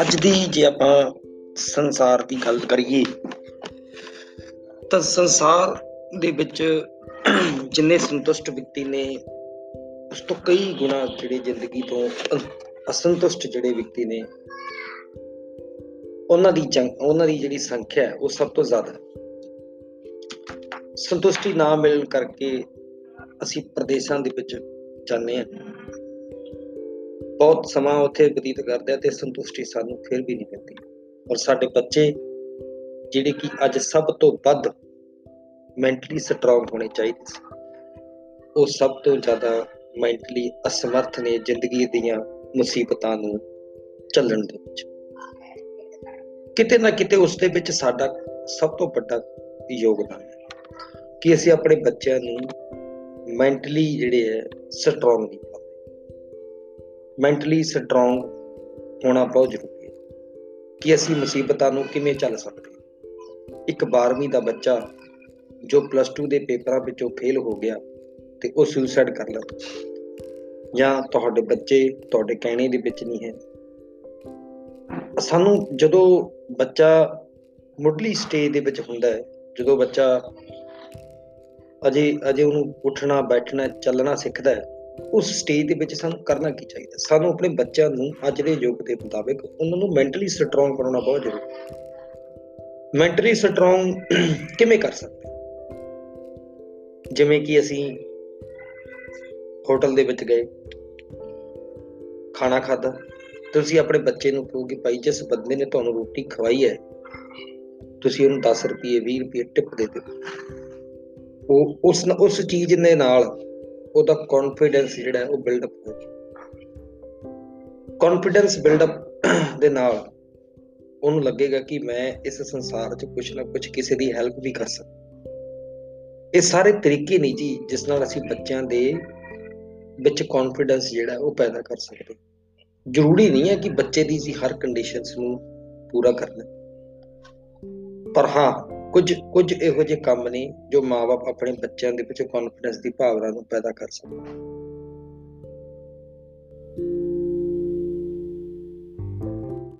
ਅੱਜ ਦੀ ਜੇ ਆਪਾਂ ਸੰਸਾਰ ਦੀ ਗੱਲ ਕਰੀਏ, ਤਾਂ ਸੰਸਾਰ ਦੇ ਵਿੱਚ ਜਿੰਨੇ ਸੰਤੁਸ਼ਟ ਵਿਅਕਤੀ ਨੇ, ਉਸ ਤੋਂ ਕਈ ਗੁਣਾ ਜਿਹੜੇ ਜ਼ਿੰਦਗੀ ਤੋਂ ਅਸੰਤੁਸ਼ਟ ਜਿਹੜੇ ਵਿਅਕਤੀ ਨੇ, ਉਹਨਾਂ ਦੀ ਜੰਗ ਉਹਨਾਂ ਦੀ ਜਿਹੜੀ ਸੰਖਿਆ ਹੈ, ਉਹ ਸਭ ਤੋਂ ਜ਼ਿਆਦਾ ਸੰਤੁਸ਼ਟੀ ਨਾ ਮਿਲਣ ਕਰਕੇ ਅਸੀਂ ਪ੍ਰਦੇਸ਼ਾਂ ਦੇ ਵਿੱਚ ਜਾਂਦੇ ਹਾਂ। ਬਹੁਤ ਸਮਾਂ ਉੱਥੇ ਬਤੀਤ ਕਰਦੇ ਆ ਤੇ ਸੰਤੁਸ਼ਟੀ ਸਾਨੂੰ ਫਿਰ ਵੀ ਨਹੀਂ ਮਿਲਦੀ। ਔਰ ਸਾਡੇ ਬੱਚੇ, ਜਿਹੜੇ ਕਿ ਅੱਜ ਸਭ ਤੋਂ ਵੱਧ ਮੈਂਟਲੀ ਸਟਰੋਂਗ ਹੋਣੇ ਚਾਹੀਦੇ ਸੀ, ਉਹ ਸਭ ਤੋਂ ਜ਼ਿਆਦਾ ਮੈਂਟਲੀ ਅਸਮਰਥ ਨੇ ਜ਼ਿੰਦਗੀ ਦੀਆਂ ਮੁਸੀਬਤਾਂ ਨੂੰ ਚੱਲਣ ਦੇ ਵਿੱਚ। ਕਿਤੇ ਨਾ ਕਿਤੇ ਉਸ ਦੇ ਵਿੱਚ ਸਾਡਾ ਸਭ ਤੋਂ ਵੱਡਾ ਯੋਗਦਾਨ ਹੈ ਕਿ ਅਸੀਂ ਆਪਣੇ ਬੱਚਿਆਂ ਨੂੰ ਮੈਂਟਲੀ ਜਿਹੜੇ ਹੈ ਸਟਰੋਂਗ ਨਹੀਂ ਪਾਉਂਦੇ ਮੈਂਟਲੀ ਸਟਰੋਂਗ ਹੋਣਾ ਬਹੁਤ ਜ਼ਰੂਰੀ ਹੈ ਕਿ ਅਸੀਂ ਮੁਸੀਬਤਾਂ ਨੂੰ ਕਿਵੇਂ ਚੱਲ ਸਕਦੇ ਹਾਂ। ਇੱਕ 12ਵੀਂ ਦਾ ਬੱਚਾ ਜੋ ਪਲੱਸ 2 ਦੇ ਪੇਪਰਾਂ ਵਿੱਚੋਂ ਫੇਲ ਹੋ ਗਿਆ ਤੇ ਉਹ ਸੁਸਾਈਡ ਕਰ ਲੈਂਦਾ ਜਾਂ ਤੁਹਾਡੇ ਬੱਚੇ ਤੁਹਾਡੇ ਕਹਿਣੇ ਦੇ ਵਿੱਚ ਨਹੀਂ ਹੈ। ਸਾਨੂੰ ਜਦੋਂ ਬੱਚਾ ਮੁੱਢਲੀ ਸਟੇਜ ਦੇ ਵਿੱਚ ਹੁੰਦਾ ਹੈ, ਜਦੋਂ ਬੱਚਾ ਅਜੇ ਅਜੇ ਉਹਨੂੰ ਉੱਠਣਾ, ਬੈਠਣਾ, ਚੱਲਣਾ ਸਿੱਖਦਾ ਹੈ। ਉਸ ਸਟੇਜ ਦੇ ਵਿੱਚ ਸਾਨੂੰ ਕਰਨਾ ਕੀ ਚਾਹੀਦਾ? ਸਾਨੂੰ ਆਪਣੇ ਬੱਚਿਆਂ ਨੂੰ ਅੱਜ ਦੇ ਯੁੱਗ ਦੇ ਮੁਤਾਬਿਕ ਉਹਨਾਂ ਨੂੰ ਮੈਂਟਲੀ ਸਟਰੋਂਗ ਬਣਾਉਣਾ ਬਹੁਤ ਜ਼ਰੂਰੀ ਹੈ। ਮੈਂਟਲੀ ਸਟਰੋਂਗ ਕਿਵੇਂ ਕਰ ਸਕਦੇ ਜਿਵੇਂ ਕਿ ਅਸੀਂ ਹੋਟਲ ਦੇ ਵਿੱਚ ਗਏ, ਖਾਣਾ ਖਾਦਾ ਤੁਸੀਂ ਆਪਣੇ ਬੱਚੇ ਨੂੰ ਕਹੋਗੇ ਭਾਈ ਜਿਸ ਬੰਦੇ ਨੇ ਤੁਹਾਨੂੰ ਰੋਟੀ ਖਵਾਈ ਹੈ, ਤੁਸੀਂ ਉਹਨੂੰ 10 ਰੁਪਏ 20 ਰੁਪਏ ਟਿਪ ਦੇ ਦਿਓ। ਉਹ, ਉਸ ਉਸ ਚੀਜ਼ ਦੇ ਨਾਲ ਉਹਦਾ ਕੌਨਫੀਡੈਂਸ ਜਿਹੜਾ ਉਹ ਬਿਲਡ ਅਪ ਹੋ ਕੌਨਫੀਡੈਂਸ ਬਿਲਡ ਅਪ ਦੇ ਨਾਲ ਉਹਨੂੰ ਲੱਗੇਗਾ ਕਿ ਮੈਂ ਇਸ ਸੰਸਾਰ 'ਚ ਕੁਝ ਨਾ ਕੁਝ ਕਿਸੇ ਦੀ ਹੈਲਪ ਵੀ ਕਰ ਸਕਦਾ। ਇਹ ਸਾਰੇ ਤਰੀਕੇ ਨਹੀਂ ਜੀ ਜਿਸ ਨਾਲ ਅਸੀਂ ਬੱਚਿਆਂ ਦੇ ਵਿੱਚ ਕੌਨਫੀਡੈਂਸ ਜਿਹੜਾ ਉਹ ਪੈਦਾ ਕਰ ਸਕਦੇ ਜ਼ਰੂਰੀ ਨਹੀਂ ਹੈ ਕਿ ਬੱਚੇ ਦੀ ਸੀ ਹਰ ਕੰਡੀਸ਼ਨਸ ਨੂੰ ਪੂਰਾ ਕਰਨਾ। ਪਰ ਹਾਂ ਕੁਝ ਕੁਝ ਇਹੋ ਜਿਹੇ ਕੰਮ ਨੇ ਜੋ ਮਾਪੇ ਆਪਣੇ ਬੱਚਿਆਂ ਦੇ ਵਿੱਚ ਕੌਨਫੀਡੈਂਸ ਦੀ ਭਾਵਨਾ ਨੂੰ ਪੈਦਾ ਕਰ ਸਕਦੇ